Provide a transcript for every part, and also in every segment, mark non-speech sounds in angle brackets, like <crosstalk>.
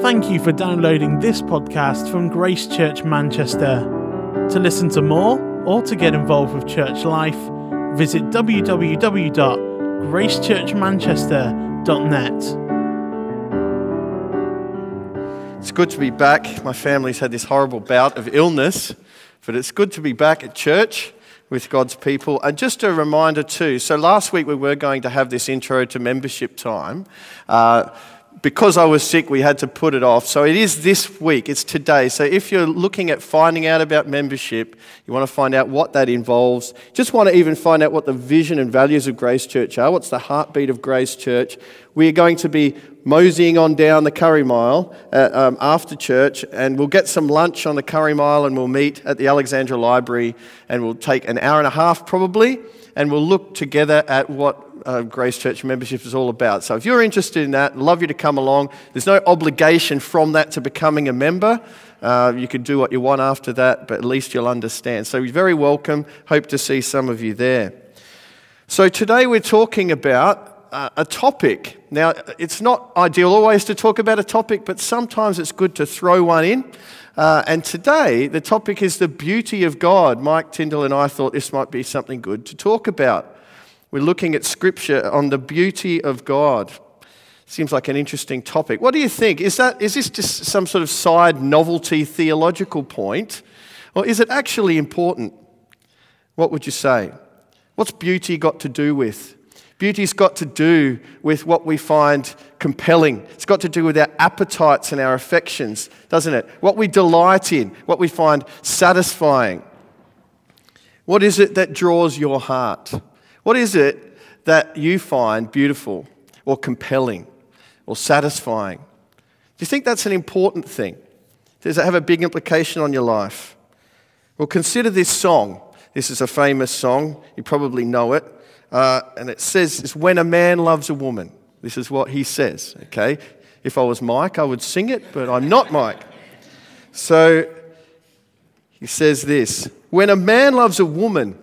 Thank you for downloading this podcast from Grace Church Manchester. To listen to more or to get involved with church life, visit www.gracechurchmanchester.net. It's good to be back. My family's had this horrible bout of illness, but it's good to be back at church with God's people. And just a reminder, too so last week we were going to have this intro to membership time. Uh, because I was sick, we had to put it off. So it is this week, it's today. So if you're looking at finding out about membership, you want to find out what that involves, just want to even find out what the vision and values of Grace Church are, what's the heartbeat of Grace Church, we are going to be moseying on down the Curry Mile uh, um, after church, and we'll get some lunch on the Curry Mile and we'll meet at the Alexandra Library, and we'll take an hour and a half probably, and we'll look together at what uh, Grace Church membership is all about. So if you're interested in that, love you to come along. There's no obligation from that to becoming a member. Uh, you can do what you want after that, but at least you'll understand. So you're very welcome. Hope to see some of you there. So today we're talking about uh, a topic. Now, it's not ideal always to talk about a topic, but sometimes it's good to throw one in. Uh, and today, the topic is the beauty of God. Mike Tyndall and I thought this might be something good to talk about. We're looking at scripture on the beauty of God. Seems like an interesting topic. What do you think? Is, that, is this just some sort of side novelty theological point? Or is it actually important? What would you say? What's beauty got to do with? Beauty's got to do with what we find compelling. It's got to do with our appetites and our affections, doesn't it? What we delight in, what we find satisfying. What is it that draws your heart? What is it that you find beautiful or compelling or satisfying? Do you think that's an important thing? Does it have a big implication on your life? Well, consider this song. This is a famous song. You probably know it. Uh, and it says, it's when a man loves a woman. This is what he says, okay? If I was Mike, I would sing it, but I'm not Mike. So he says this When a man loves a woman,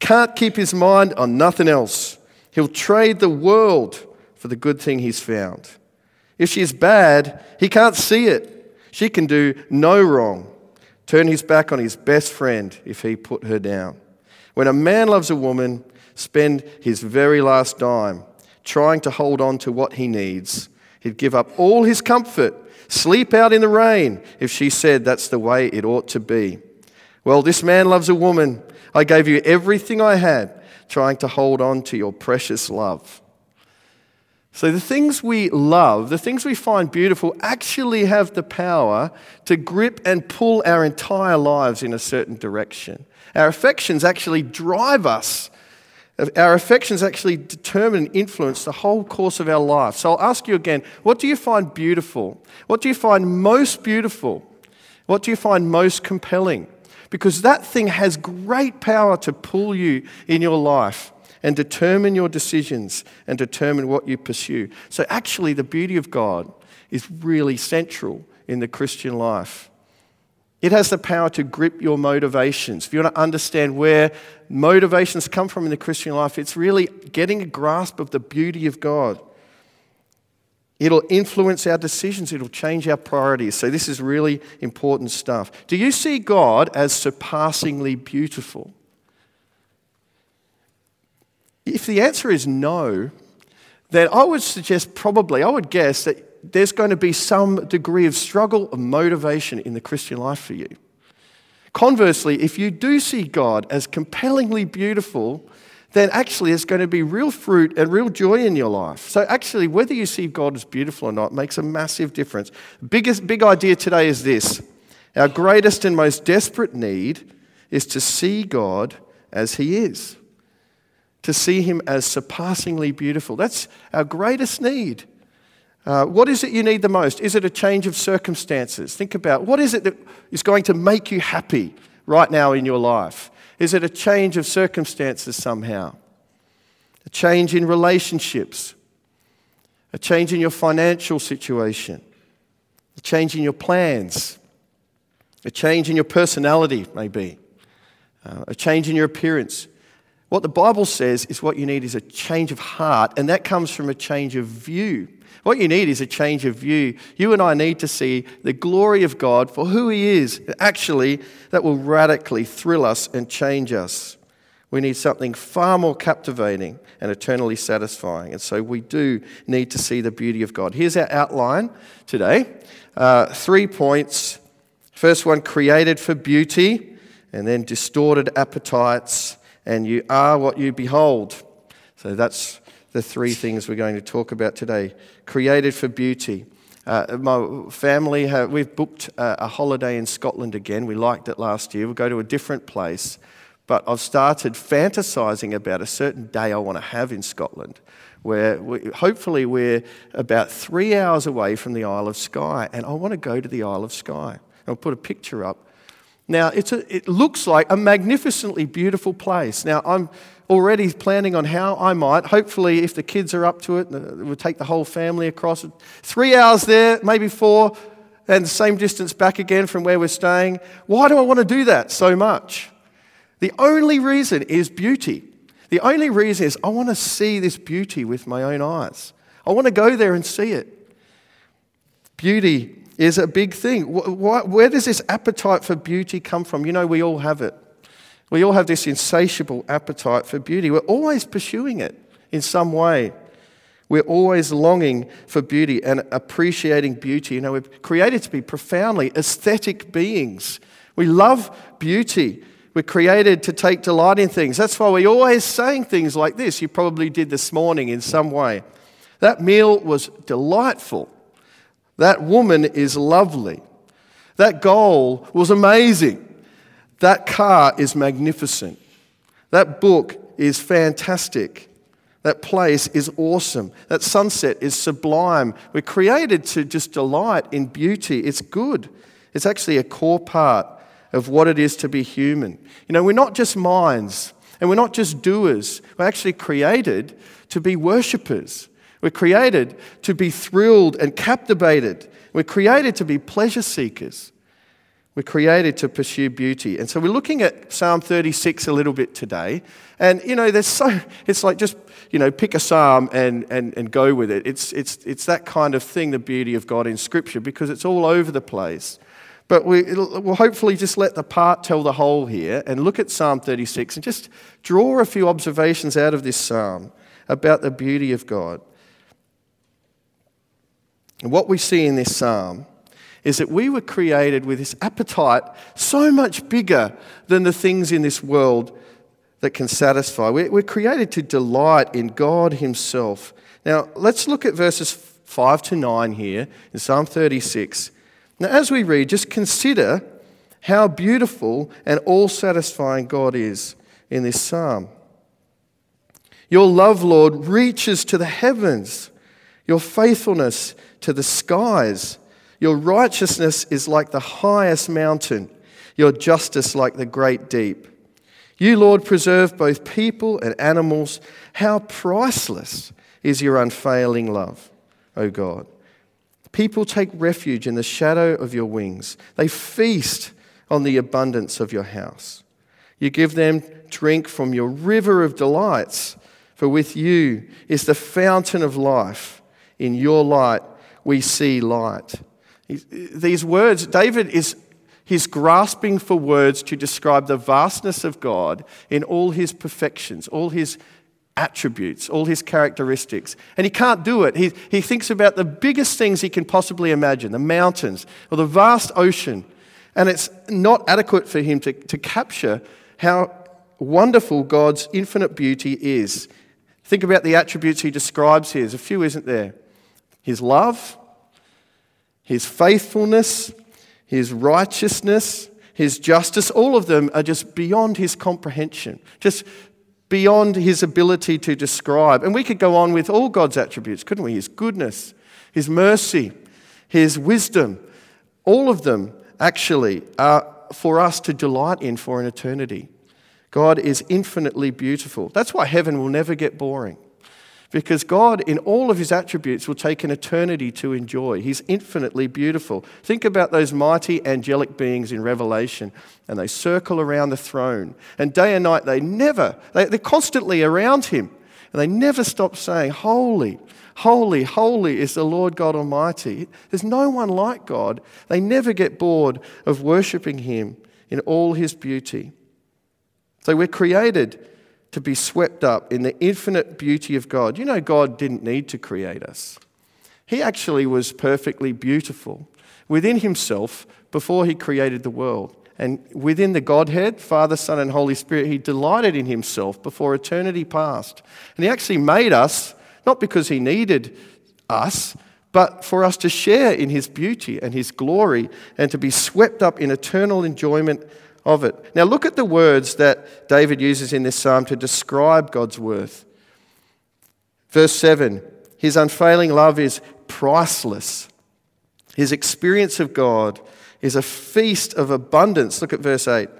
can't keep his mind on nothing else. He'll trade the world for the good thing he's found. If she's bad, he can't see it. She can do no wrong. Turn his back on his best friend if he put her down. When a man loves a woman, spend his very last dime trying to hold on to what he needs. He'd give up all his comfort, sleep out in the rain if she said that's the way it ought to be. Well, this man loves a woman I gave you everything I had, trying to hold on to your precious love. So, the things we love, the things we find beautiful, actually have the power to grip and pull our entire lives in a certain direction. Our affections actually drive us. Our affections actually determine and influence the whole course of our life. So, I'll ask you again what do you find beautiful? What do you find most beautiful? What do you find most compelling? Because that thing has great power to pull you in your life and determine your decisions and determine what you pursue. So, actually, the beauty of God is really central in the Christian life. It has the power to grip your motivations. If you want to understand where motivations come from in the Christian life, it's really getting a grasp of the beauty of God. It'll influence our decisions, it'll change our priorities. So, this is really important stuff. Do you see God as surpassingly beautiful? If the answer is no, then I would suggest probably, I would guess that there's going to be some degree of struggle of motivation in the Christian life for you. Conversely, if you do see God as compellingly beautiful, then actually it's going to be real fruit and real joy in your life. So, actually, whether you see God as beautiful or not makes a massive difference. Biggest, big idea today is this our greatest and most desperate need is to see God as He is, to see Him as surpassingly beautiful. That's our greatest need. Uh, what is it you need the most? Is it a change of circumstances? Think about what is it that is going to make you happy right now in your life? Is it a change of circumstances somehow? A change in relationships? A change in your financial situation? A change in your plans? A change in your personality, maybe? Uh, a change in your appearance? What the Bible says is what you need is a change of heart, and that comes from a change of view. What you need is a change of view. You and I need to see the glory of God for who He is. Actually, that will radically thrill us and change us. We need something far more captivating and eternally satisfying. And so we do need to see the beauty of God. Here's our outline today uh, three points. First one created for beauty, and then distorted appetites, and you are what you behold. So that's the three things we're going to talk about today. Created for beauty. Uh, my family, have, we've booked a, a holiday in Scotland again. We liked it last year. We'll go to a different place. But I've started fantasizing about a certain day I want to have in Scotland where we, hopefully we're about three hours away from the Isle of Skye, and I want to go to the Isle of Skye. I'll put a picture up. Now, it's a, it looks like a magnificently beautiful place. Now, I'm already planning on how I might, hopefully, if the kids are up to it, we'll take the whole family across. Three hours there, maybe four, and the same distance back again from where we're staying. Why do I want to do that so much? The only reason is beauty. The only reason is I want to see this beauty with my own eyes. I want to go there and see it. Beauty is a big thing. Where does this appetite for beauty come from? You know, we all have it. We all have this insatiable appetite for beauty. We're always pursuing it in some way. We're always longing for beauty and appreciating beauty. You know, we're created to be profoundly aesthetic beings. We love beauty. We're created to take delight in things. That's why we're always saying things like this. You probably did this morning in some way. That meal was delightful. That woman is lovely. That goal was amazing. That car is magnificent. That book is fantastic. That place is awesome. That sunset is sublime. We're created to just delight in beauty. It's good. It's actually a core part of what it is to be human. You know, we're not just minds and we're not just doers. We're actually created to be worshippers. We're created to be thrilled and captivated. We're created to be pleasure seekers. We're created to pursue beauty. And so we're looking at Psalm 36 a little bit today. And, you know, there's so, it's like just, you know, pick a psalm and, and, and go with it. It's, it's, it's that kind of thing, the beauty of God in Scripture, because it's all over the place. But we, will hopefully just let the part tell the whole here and look at Psalm 36 and just draw a few observations out of this psalm about the beauty of God. And what we see in this psalm is that we were created with this appetite so much bigger than the things in this world that can satisfy. We're created to delight in God Himself. Now, let's look at verses 5 to 9 here in Psalm 36 now, as we read, just consider how beautiful and all satisfying God is in this psalm. Your love, Lord, reaches to the heavens, your faithfulness to the skies. Your righteousness is like the highest mountain, your justice like the great deep. You, Lord, preserve both people and animals. How priceless is your unfailing love, O God. People take refuge in the shadow of your wings. They feast on the abundance of your house. You give them drink from your river of delights, for with you is the fountain of life. In your light we see light. These words, David is he's grasping for words to describe the vastness of God in all his perfections, all his attributes, all his characteristics. And he can't do it. He, he thinks about the biggest things he can possibly imagine the mountains or the vast ocean. And it's not adequate for him to, to capture how wonderful God's infinite beauty is. Think about the attributes he describes here. There's a few, isn't there? His love, his faithfulness, his righteousness, his justice, all of them are just beyond his comprehension. Just beyond his ability to describe. And we could go on with all God's attributes, couldn't we? His goodness, his mercy, his wisdom. All of them actually are for us to delight in for an eternity. God is infinitely beautiful. That's why heaven will never get boring. Because God, in all of his attributes, will take an eternity to enjoy. He's infinitely beautiful. Think about those mighty angelic beings in Revelation, and they circle around the throne. And day and night, they never, they're constantly around him. And they never stop saying, Holy, holy, holy is the Lord God Almighty. There's no one like God. They never get bored of worshipping Him in all His beauty. So we're created to be swept up in the infinite beauty of God. You know, God didn't need to create us, He actually was perfectly beautiful within Himself before He created the world. And within the Godhead, Father, Son, and Holy Spirit, He delighted in Himself before eternity passed. And He actually made us, not because He needed us, but for us to share in His beauty and His glory and to be swept up in eternal enjoyment of it. Now, look at the words that David uses in this psalm to describe God's worth. Verse 7 His unfailing love is priceless. His experience of God is a feast of abundance. Look at verse 8.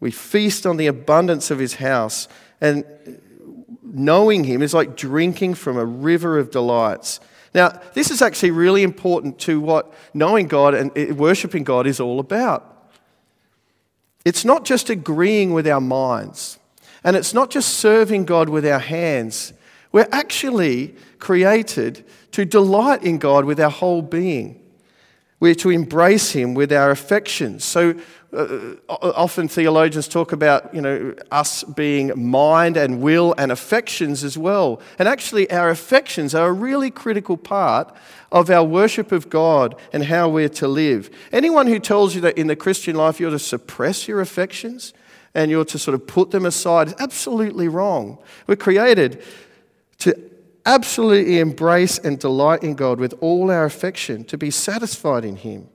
We feast on the abundance of his house, and knowing him is like drinking from a river of delights. Now, this is actually really important to what knowing God and worshiping God is all about. It's not just agreeing with our minds, and it's not just serving God with our hands. We're actually created to delight in God with our whole being. We're to embrace him with our affections. So uh, often theologians talk about, you know, us being mind and will and affections as well. And actually our affections are a really critical part of our worship of God and how we're to live. Anyone who tells you that in the Christian life you're to suppress your affections and you're to sort of put them aside is absolutely wrong. We're created to absolutely embrace and delight in God with all our affection, to be satisfied in Him,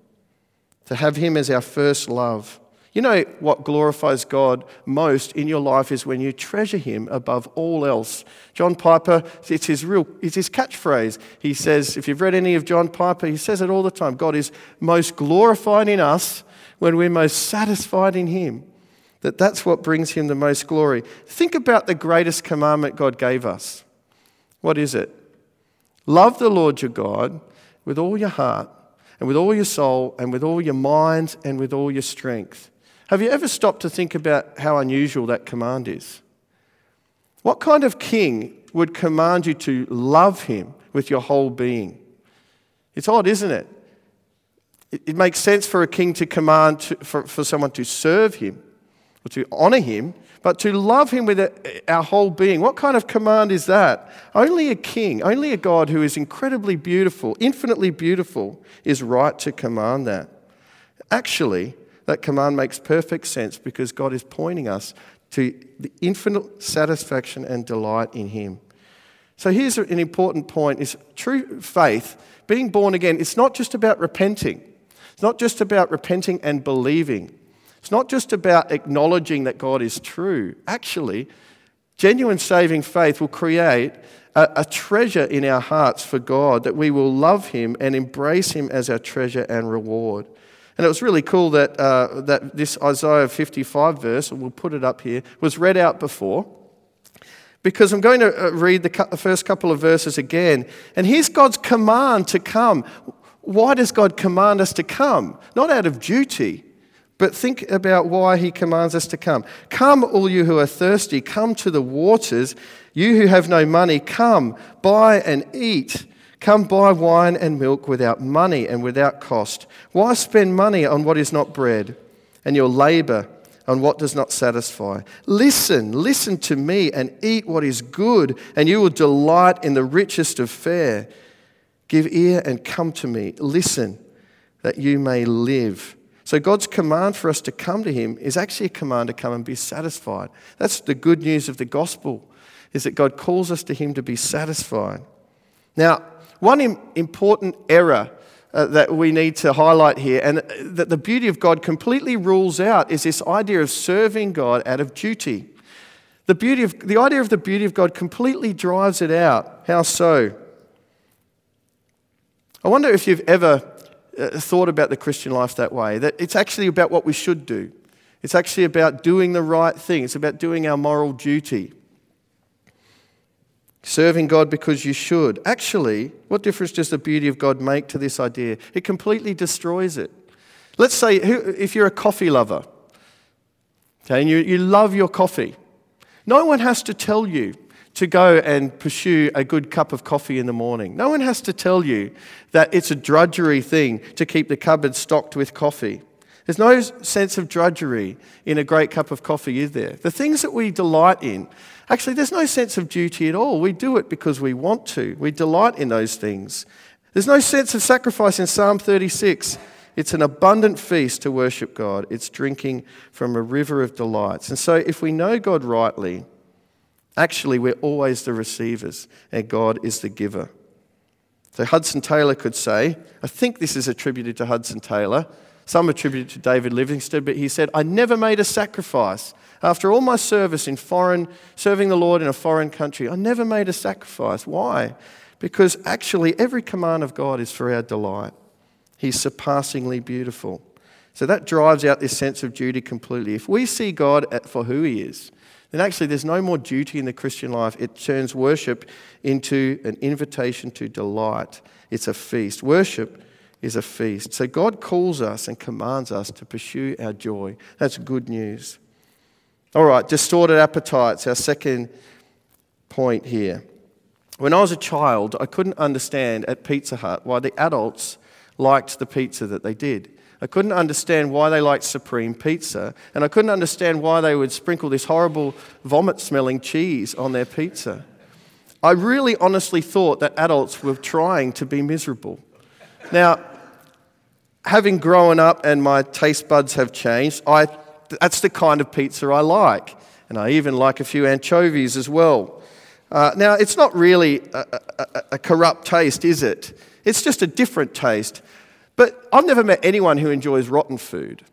to have Him as our first love. You know what glorifies God most in your life is when you treasure Him above all else. John Piper, it's his real, it's his catchphrase. He says, if you've read any of John Piper, he says it all the time. God is most glorified in us when we're most satisfied in Him. That that's what brings Him the most glory. Think about the greatest commandment God gave us. What is it? Love the Lord your God with all your heart and with all your soul and with all your mind and with all your strength. Have you ever stopped to think about how unusual that command is? What kind of king would command you to love him with your whole being? It's odd, isn't it? It, makes sense for a king to command to, for, for someone to serve him or to honor him, but to love him with our whole being. What kind of command is that? Only a king, only a God who is incredibly beautiful, infinitely beautiful, is right to command that. Actually, that command makes perfect sense because God is pointing us to the infinite satisfaction and delight in him. So here's an important point is true faith, being born again, it's not just about repenting. It's not just about repenting and believing. It's not just about acknowledging that God is true. Actually, genuine saving faith will create a, a, treasure in our hearts for God, that we will love Him and embrace Him as our treasure and reward. And it was really cool that, uh, that this Isaiah 55 verse, and we'll put it up here, was read out before. Because I'm going to uh, read the, the first couple of verses again. And here's God's command to come. Why does God command us to come? Not out of duty, but think about why he commands us to come. Come, all you who are thirsty, come to the waters. You who have no money, come, buy and eat. Come buy wine and milk without money and without cost. Why spend money on what is not bread and your labor on what does not satisfy? Listen, listen to me and eat what is good, and you will delight in the richest of fare. Give ear and come to me. Listen, that you may live. So, God's command for us to come to Him is actually a command to come and be satisfied. That's the good news of the gospel, is that God calls us to Him to be satisfied. Now, one important error uh, that we need to highlight here, and that the beauty of God completely rules out, is this idea of serving God out of duty. The, beauty of, the idea of the beauty of God completely drives it out. How so? I wonder if you've ever uh, Uh, thought about the Christian life that way, that it's actually about what we should do. It's actually about doing the right thing, it's about doing our moral duty. Serving God because you should. Actually, what difference does the beauty of God make to this idea? It completely destroys it. Let's say if you're a coffee lover, okay, and you, you love your coffee, no one has to tell you to go and pursue a good cup of coffee in the morning. No one has to tell you that it's a drudgery thing to keep the cupboard stocked with coffee. There's no sense of drudgery in a great cup of coffee, is there? The things that we delight in, actually, there's no sense of duty at all. We do it because we want to, we delight in those things. There's no sense of sacrifice in Psalm 36. It's an abundant feast to worship God. It's drinking from a river of delights. And so, if we know God rightly, actually, we're always the receivers, and God is the giver. So, Hudson Taylor could say, I think this is attributed to Hudson Taylor. Some attribute to David Livingstone, but he said, I never made a sacrifice. After all my service in foreign, serving the Lord in a foreign country, I never made a sacrifice. Why? Because actually, every command of God is for our delight. He's surpassingly beautiful. So that drives out this sense of duty completely. If we see God for who He is, then actually there's no more duty in the Christian life. It turns worship into an invitation to delight. It's a feast. Worship is a feast. So God calls us and commands us to pursue our joy. That's good news. All right, distorted appetites, our second point here. When I was a child, I couldn't understand at Pizza Hut why the adults liked the pizza that they did. I couldn't understand why they liked supreme pizza, and I couldn't understand why they would sprinkle this horrible vomit smelling cheese on their pizza. I really honestly thought that adults were trying to be miserable. Now, having grown up and my taste buds have changed, I, that's the kind of pizza I like. And I even like a few anchovies as well. Uh, now, it's not really a, a, a corrupt taste, is it? It's just a different taste. But I've never met anyone who enjoys rotten food.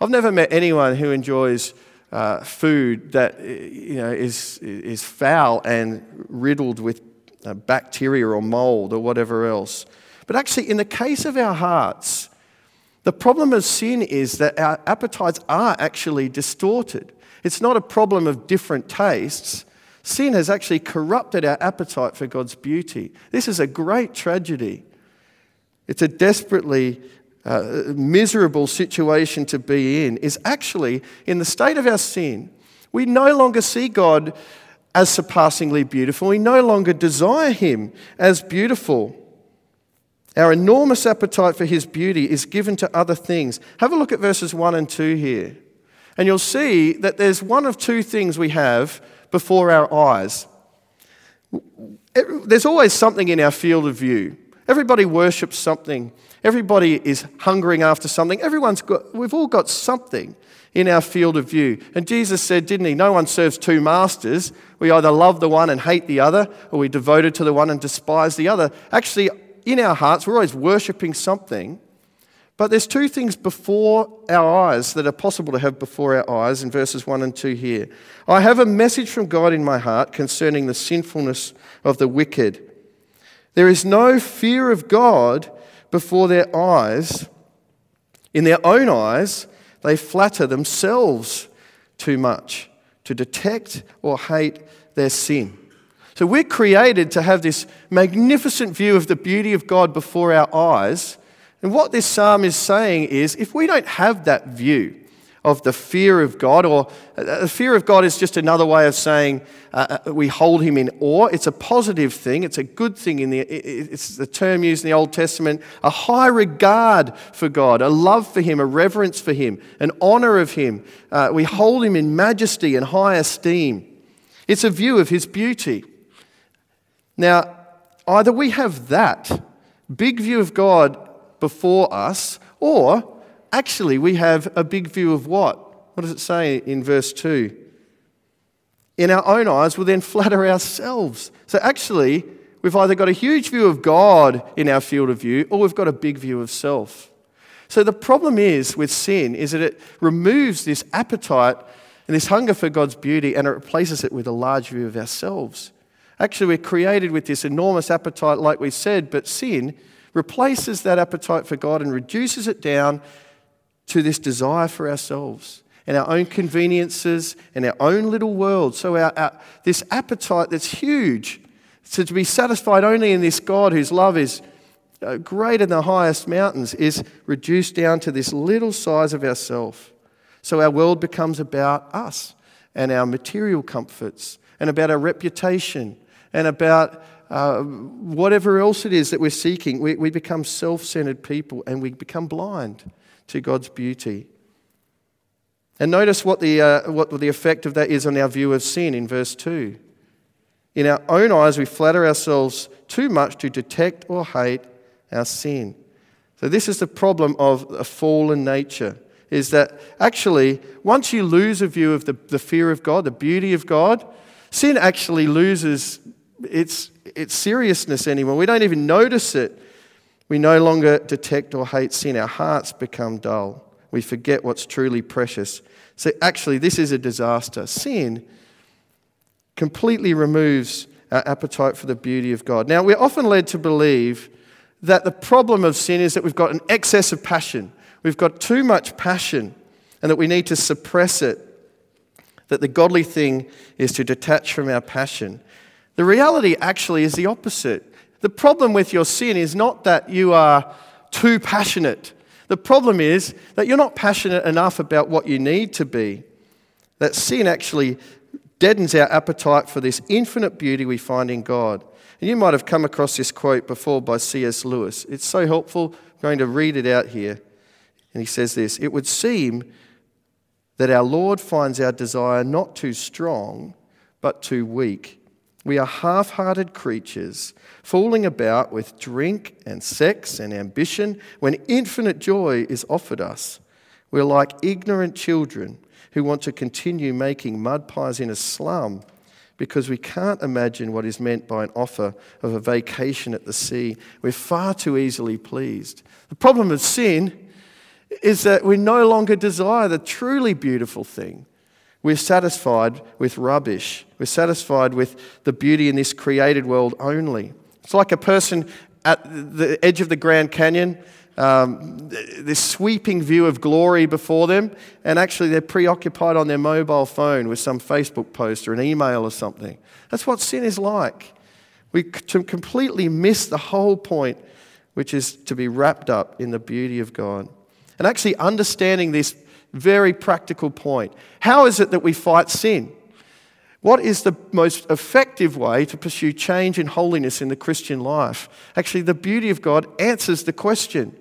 I've never met anyone who enjoys uh, food that you know, is, is foul and riddled with uh, bacteria or mold or whatever else. But actually, in the case of our hearts, the problem of sin is that our appetites are actually distorted. It's not a problem of different tastes. Sin has actually corrupted our appetite for God's beauty. This is a great tragedy. It's a desperately uh, miserable situation to be in, is actually in the state of our sin, we no longer see God as surpassingly beautiful. We no longer desire Him as beautiful. Our enormous appetite for His beauty is given to other things. Have a look at verses 1 and 2 here. And you'll see that there's one of two things we have before our eyes. There's always something in our field of view. Everybody worships something. Everybody is hungering after something. Everyone's got, we've all got something in our field of view. And Jesus said, didn't he? No one serves two masters. We either love the one and hate the other, or we're devoted to the one and despise the other. Actually, in our hearts, we're always worshipping something. But there's two things before our eyes that are possible to have before our eyes in verses 1 and 2 here. I have a message from God in my heart concerning the sinfulness of the wicked. There is no fear of God before their eyes. In their own eyes, they flatter themselves too much to detect or hate their sin. So we're created to have this magnificent view of the beauty of God before our eyes. And what this psalm is saying is if we don't have that view, of the fear of God, or uh, the fear of God is just another way of saying uh, uh, we hold him in awe. It's a positive thing, it's a good thing. In the, it's the term used in the Old Testament a high regard for God, a love for him, a reverence for him, an honor of him. Uh, we hold him in majesty and high esteem. It's a view of his beauty. Now, either we have that big view of God before us, or actually, we have a big view of what? What does it say in verse 2? In our own eyes, we'll then <laughs> flatter ourselves. So actually, we've either got a huge view of God in our field of view, or we've got a big view of self. So the problem is with sin is that it removes this appetite and this hunger for God's beauty and it replaces it with a large view of ourselves. Actually, we're created with this enormous appetite, like we said, but sin replaces that appetite for God and reduces it down to this desire for ourselves and our own conveniences and our own little world. So, our, our, this appetite that's huge, so to be satisfied only in this God whose love is uh, greater than the highest mountains, is reduced down to this little size of ourself. So, our world becomes about us and our material comforts and about our reputation and about uh, whatever else it is that we're seeking. We, we become self centered people and we become blind to God's beauty. And notice what the, uh, what the effect of that is on our view of sin in verse 2. In our own eyes, we flatter ourselves too much to detect or hate our sin. So, this is the problem of a fallen nature is that actually, once you lose a view of the, the fear of God, the beauty of God, sin actually loses its, its seriousness anymore. We don't even notice it. We no longer detect or hate sin. Our hearts become dull. We forget what's truly precious. So, actually, this is a disaster. Sin completely removes our appetite for the beauty of God. Now, we're often led to believe that the problem of sin is that we've got an excess of passion. We've got too much passion and that we need to suppress it. That the godly thing is to detach from our passion. The reality actually is the opposite. The problem with your sin is not that you are too passionate. The problem is that you're not passionate enough about what you need to be. That sin actually deadens our appetite for this infinite beauty we find in God. And you might have come across this quote before by C.S. Lewis. It's so helpful. I'm going to read it out here. And he says this It would seem that our Lord finds our desire not too strong, but too weak. We are half hearted creatures, fooling about with drink and sex and ambition when infinite joy is offered us. We're like ignorant children who want to continue making mud pies in a slum because we can't imagine what is meant by an offer of a vacation at the sea. We're far too easily pleased. The problem of sin is that we no longer desire the truly beautiful thing. We're satisfied with rubbish. We're satisfied with the beauty in this created world only. It's like a person at the edge of the Grand Canyon, um, this sweeping view of glory before them, and actually they're preoccupied on their mobile phone with some Facebook post or an email or something. That's what sin is like. We completely miss the whole point, which is to be wrapped up in the beauty of God. And actually understanding this very practical point how is it that we fight sin? What is the most effective way to pursue change and holiness in the Christian life? Actually, the beauty of God answers the question.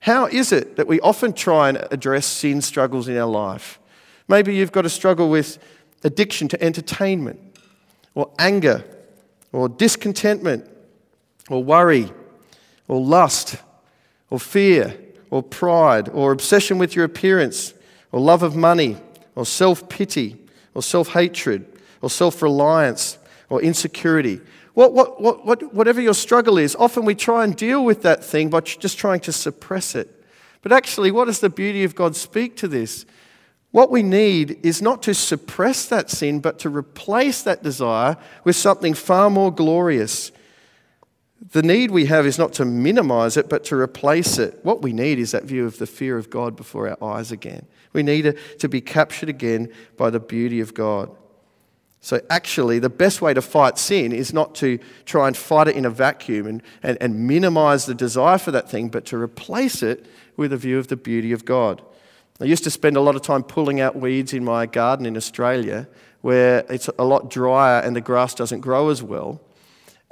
How is it that we often try and address sin struggles in our life? Maybe you've got a struggle with addiction to entertainment, or anger, or discontentment, or worry, or lust, or fear, or pride, or obsession with your appearance, or love of money, or self pity, or self hatred, or self reliance, or insecurity. What, what, what, what, whatever your struggle is, often we try and deal with that thing by just trying to suppress it. But actually, what does the beauty of God speak to this? What we need is not to suppress that sin, but to replace that desire with something far more glorious the need we have is not to minimize it, but to replace it. What we need is that view of the fear of God before our eyes again. We need to be captured again by the beauty of God. So, actually, the best way to fight sin is not to try and fight it in a vacuum and, and, and minimize the desire for that thing, but to replace it with a view of the beauty of God. I used to spend a lot of time pulling out weeds in my garden in Australia where it's a lot drier and the grass doesn't grow as well.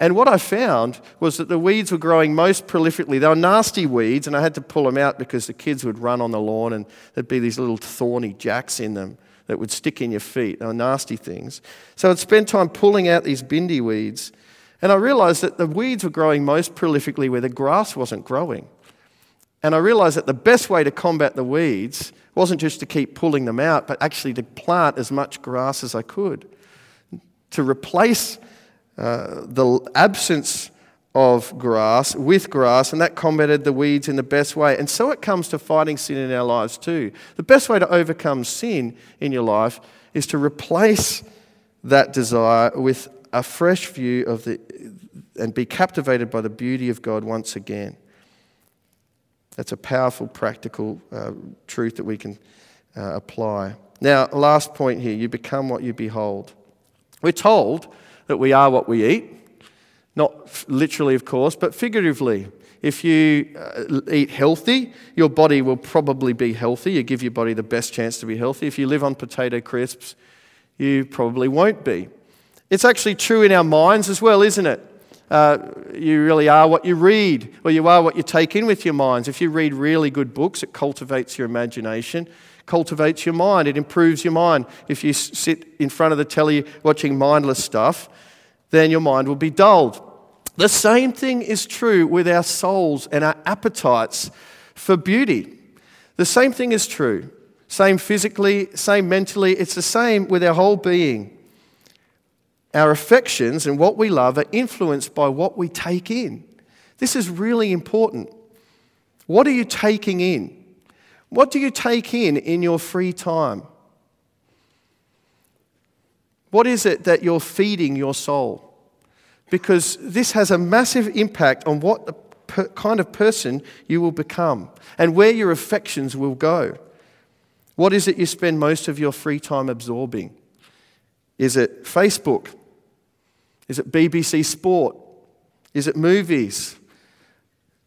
And what I found was that the weeds were growing most prolifically. They were nasty weeds, and I had to pull them out because the kids would run on the lawn and there'd be these little thorny jacks in them that would stick in your feet. They were nasty things. So I'd spend time pulling out these bindi weeds, and I realized that the weeds were growing most prolifically where the grass wasn't growing. And I realized that the best way to combat the weeds wasn't just to keep pulling them out, but actually to plant as much grass as I could. To replace uh, the absence of grass with grass, and that combated the weeds in the best way. And so it comes to fighting sin in our lives too. The best way to overcome sin in your life is to replace that desire with a fresh view of the and be captivated by the beauty of God once again. That's a powerful, practical uh, truth that we can uh, apply. Now, last point here you become what you behold. We're told that we are what we eat. Not literally, of course, but figuratively. If you uh, eat healthy, your body will probably be healthy. You give your body the best chance to be healthy. If you live on potato crisps, you probably won't be. It's actually true in our minds as well, isn't it? Uh, you really are what you read, or you are what you take in with your minds. If you read really good books, it cultivates your imagination, cultivates your mind, it improves your mind. If you sit in front of the telly watching mindless stuff, then your mind will be dulled. The same thing is true with our souls and our appetites for beauty. The same thing is true. Same physically, same mentally, it's the same with our whole being. Our affections and what we love are influenced by what we take in. This is really important. What are you taking in? What do you take in in your free time? What is it that you're feeding your soul? Because this has a massive impact on what per- kind of person you will become and where your affections will go. What is it you spend most of your free time absorbing? Is it Facebook? Is it BBC Sport? Is it movies?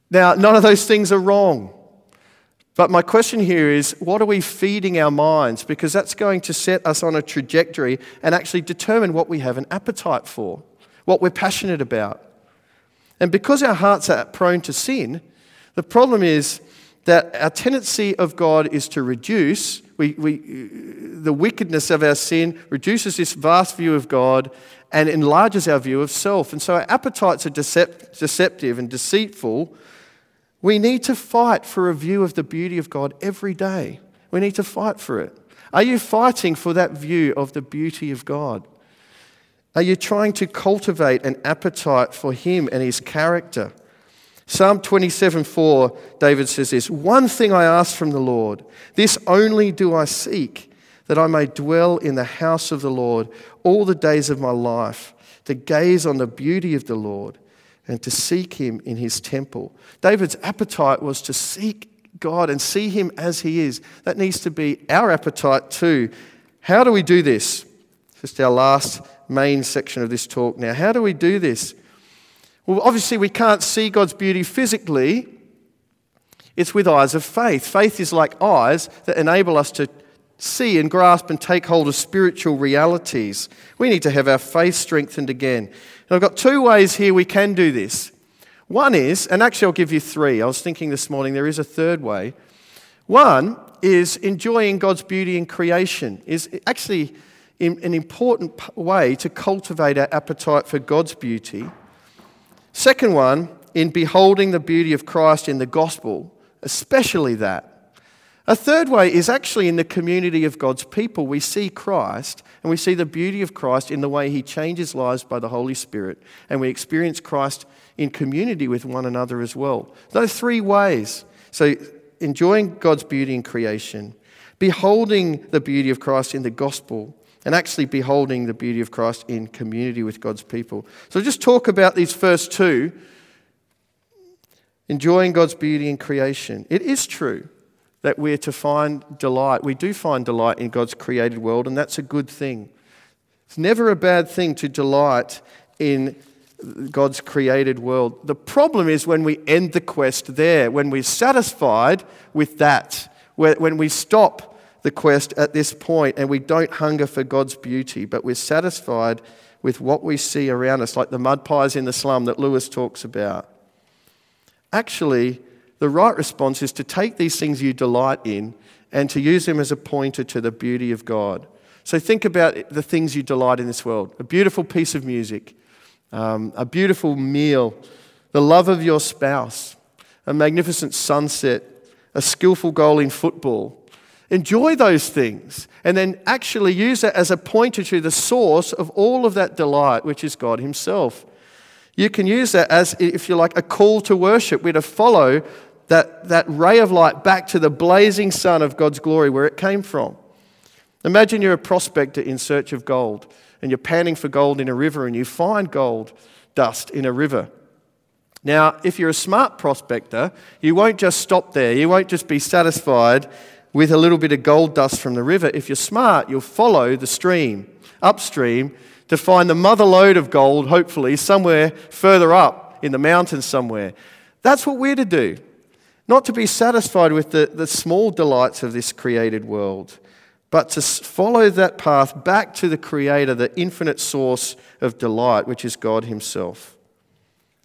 Now, none of those things are wrong. But my question here is what are we feeding our minds? Because that's going to set us on a trajectory and actually determine what we have an appetite for, what we're passionate about. And because our hearts are prone to sin, the problem is that our tendency of God is to reduce. We, we, the wickedness of our sin reduces this vast view of God and enlarges our view of self. And so our appetites are decept- deceptive and deceitful. We need to fight for a view of the beauty of God every day. We need to fight for it. Are you fighting for that view of the beauty of God? Are you trying to cultivate an appetite for Him and His character? Psalm 27 4, David says this One thing I ask from the Lord, this only do I seek, that I may dwell in the house of the Lord all the days of my life, to gaze on the beauty of the Lord and to seek him in his temple. David's appetite was to seek God and see him as he is. That needs to be our appetite too. How do we do this? Just our last main section of this talk now. How do we do this? Well, obviously, we can't see God's beauty physically. It's with eyes of faith. Faith is like eyes that enable us to see and grasp and take hold of spiritual realities. We need to have our faith strengthened again. And I've got two ways here we can do this. One is, and actually I'll give you three. I was thinking this morning there is a third way. One is enjoying God's beauty in creation, is actually an important way to cultivate our appetite for God's beauty. Second one, in beholding the beauty of Christ in the gospel, especially that. A third way is actually in the community of God's people. We see Christ and we see the beauty of Christ in the way he changes lives by the Holy Spirit, and we experience Christ in community with one another as well. Those three ways. So, enjoying God's beauty in creation, beholding the beauty of Christ in the gospel, and actually beholding the beauty of Christ in community with God's people. So, just talk about these first two enjoying God's beauty in creation. It is true that we're to find delight. We do find delight in God's created world, and that's a good thing. It's never a bad thing to delight in God's created world. The problem is when we end the quest there, when we're satisfied with that, when we stop the quest at this point and we don't hunger for God's beauty, but we're satisfied with what we see around us, like the mud pies in the slum that Lewis talks about. Actually, the right response is to take these things you delight in and to use them as a pointer to the beauty of God. So think about the things you delight in this world a beautiful piece of music, um, a beautiful meal, the love of your spouse, a magnificent sunset, a skillful goal in football. Enjoy those things and then actually use that as a pointer to the source of all of that delight, which is God Himself. You can use that as, if you like, a call to worship. We're to follow that, that ray of light back to the blazing sun of God's glory where it came from. Imagine you're a prospector in search of gold and you're panning for gold in a river and you find gold dust in a river. Now, if you're a smart prospector, you won't just stop there. You won't just be satisfied with a little bit of gold dust from the river. If you're smart, you'll follow the stream upstream to find the mother lode of gold, hopefully, somewhere further up in the mountains somewhere. That's what we're to do. Not to be satisfied with the, the small delights of this created world, but to follow that path back to the Creator, the infinite source of delight, which is God Himself.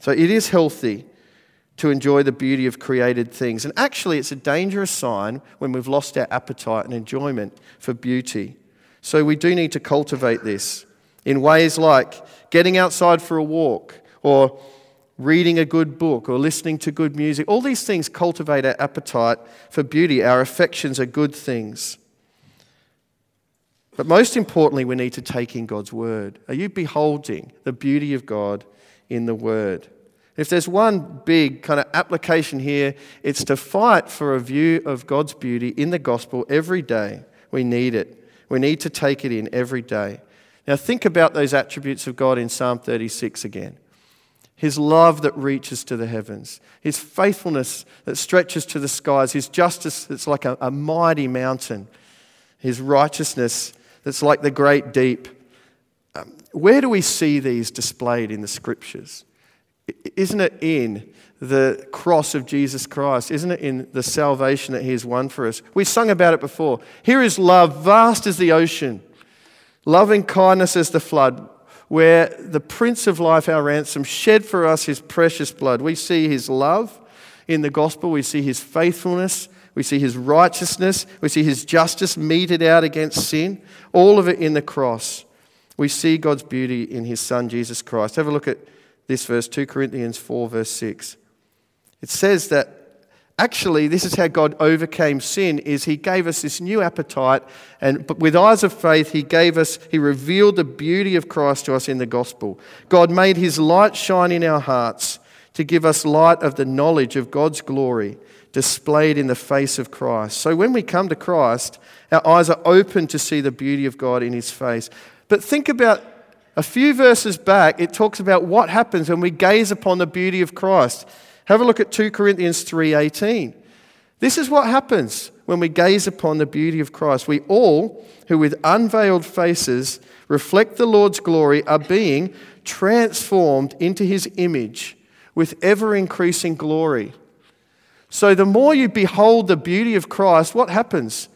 So it is healthy to enjoy the beauty of created things. And actually, it's a dangerous sign when we've lost our appetite and enjoyment for beauty. So we do need to cultivate this in ways like getting outside for a walk or reading a good book or listening to good music. All these things cultivate our appetite for beauty. Our affections are good things. But most importantly, we need to take in God's word. Are you beholding the beauty of God in the word? If there's one big kind of application here, it's to fight for a view of God's beauty in the gospel every day. We need it. We need to take it in every day. Now, think about those attributes of God in Psalm 36 again his love that reaches to the heavens, his faithfulness that stretches to the skies, his justice that's like a, a, mighty mountain, his righteousness that's like the great deep. Um, where do we see these displayed in the scriptures? Isn't it in the cross of Jesus Christ? Isn't it in the salvation that he has won for us? We sung about it before. Here is love, vast as the ocean, loving kindness as the flood where the Prince of Life, our ransom, shed for us his precious blood. We see his love in the gospel, we see his faithfulness, we see his righteousness, we see his justice meted out against sin, all of it in the cross. We see God's beauty in his Son, Jesus Christ. Have a look at this verse, 2 Corinthians 4, verse 6. It says that actually this is how god overcame sin is he gave us this new appetite and but with eyes of faith he gave us he revealed the beauty of christ to us in the gospel. God made his light shine in our hearts to give us light of the knowledge of god's glory displayed in the face of christ. So when we come to christ our eyes are open to see the beauty of god in his face. But think about a few verses back it talks about what happens when we gaze upon the beauty of christ have a look at 2 Corinthians 3:18. This is what happens when we gaze upon the beauty of Christ. We all, who with unveiled faces reflect the Lord's glory, are being transformed into his image with ever increasing glory. So, the more you behold the beauty of Christ, what happens?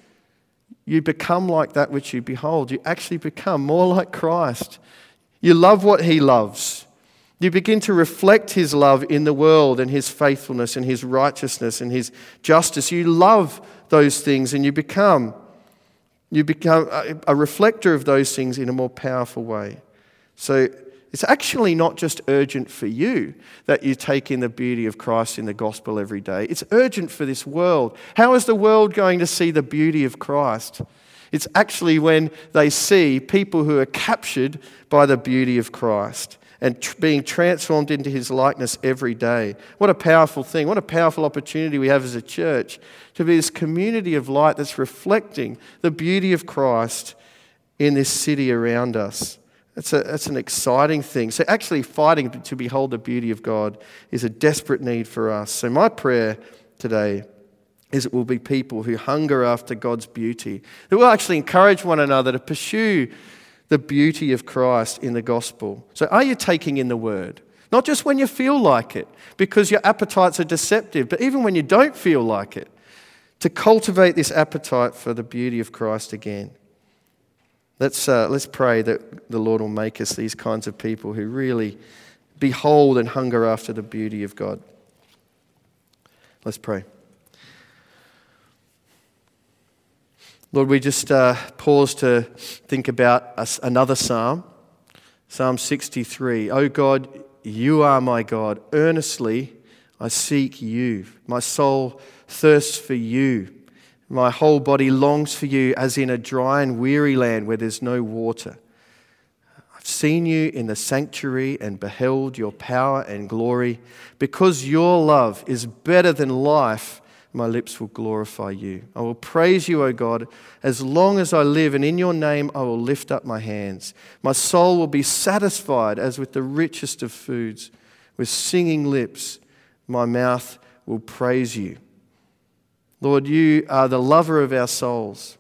You become like that which you behold. You actually become more like Christ. You love what he loves. You begin to reflect his love in the world and his faithfulness and his righteousness and his justice. You love those things and you become you become a reflector of those things in a more powerful way. So it's actually not just urgent for you that you take in the beauty of Christ in the gospel every day. It's urgent for this world. How is the world going to see the beauty of Christ? It's actually when they see people who are captured by the beauty of Christ and tr- being transformed into his likeness every day. What a powerful thing. What a powerful opportunity we have as a church to be this community of light that's reflecting the beauty of Christ in this city around us. That's, a, that's an exciting thing. So, actually, fighting to behold the beauty of God is a desperate need for us. So, my prayer today is it will be people who hunger after God's beauty, that will actually encourage one another to pursue the beauty of Christ in the gospel. So, are you taking in the word? Not just when you feel like it, because your appetites are deceptive, but even when you don't feel like it, to cultivate this appetite for the beauty of Christ again. Let's, uh, let's pray that the Lord will make us these kinds of people who really behold and hunger after the beauty of God. Let's pray. Lord, we just uh, pause to think about another psalm, Psalm 63. Oh God, you are my God. Earnestly I seek you. My soul thirsts for you. My whole body longs for you as in a dry and weary land where there's no water. I've seen you in the sanctuary and beheld your power and glory. Because your love is better than life my lips will glorify you. I will praise you, O God, as long as I live, and in your name I will lift up my hands. My soul will be satisfied as with the richest of foods. With singing lips, my mouth will praise you. Lord, you are the lover of our souls.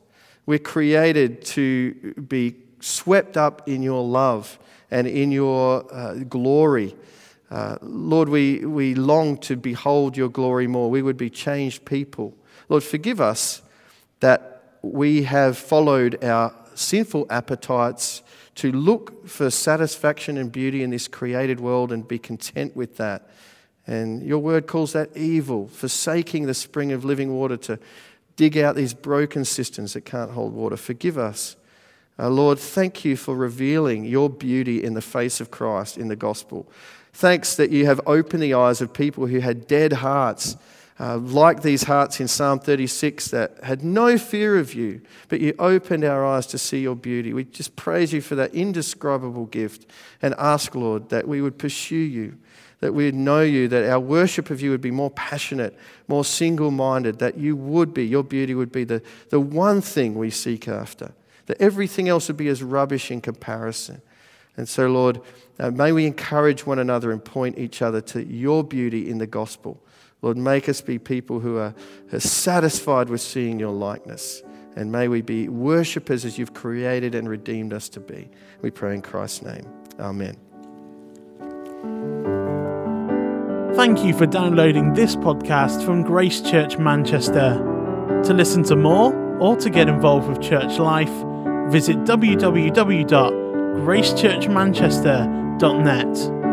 We're created to be swept up in your love and in your uh, glory. Uh, Lord, we, we long to behold your glory more. We would be changed people. Lord, forgive us that we have followed our sinful appetites to look for satisfaction and beauty in this created world and be content with that. And your word calls that evil, forsaking the spring of living water to dig out these broken cisterns that can't hold water. Forgive us. Uh, Lord, thank you for revealing your beauty in the face of Christ in the gospel. Thanks that you have opened the eyes of people who had dead hearts uh, like these hearts in Psalm 36 that had no fear of you, but you opened our eyes to see your beauty. We just praise you for that indescribable gift and ask, Lord, that we would pursue you, that we would know you, that our worship of you would be more passionate, more single minded, that you would be, your beauty would be the, the one thing we seek after, that everything else would be as rubbish in comparison. And so, Lord, uh, may we encourage one another and point each other to your beauty in the gospel Lord, make us be people who are, are satisfied with seeing your likeness. And may we be worshippers as you've created and redeemed us to be. We pray in Christ's name. Amen. Thank you for downloading this podcast from Grace Church Manchester. To listen to more or to get involved with church life, visit www.gracechurchmanchester.net.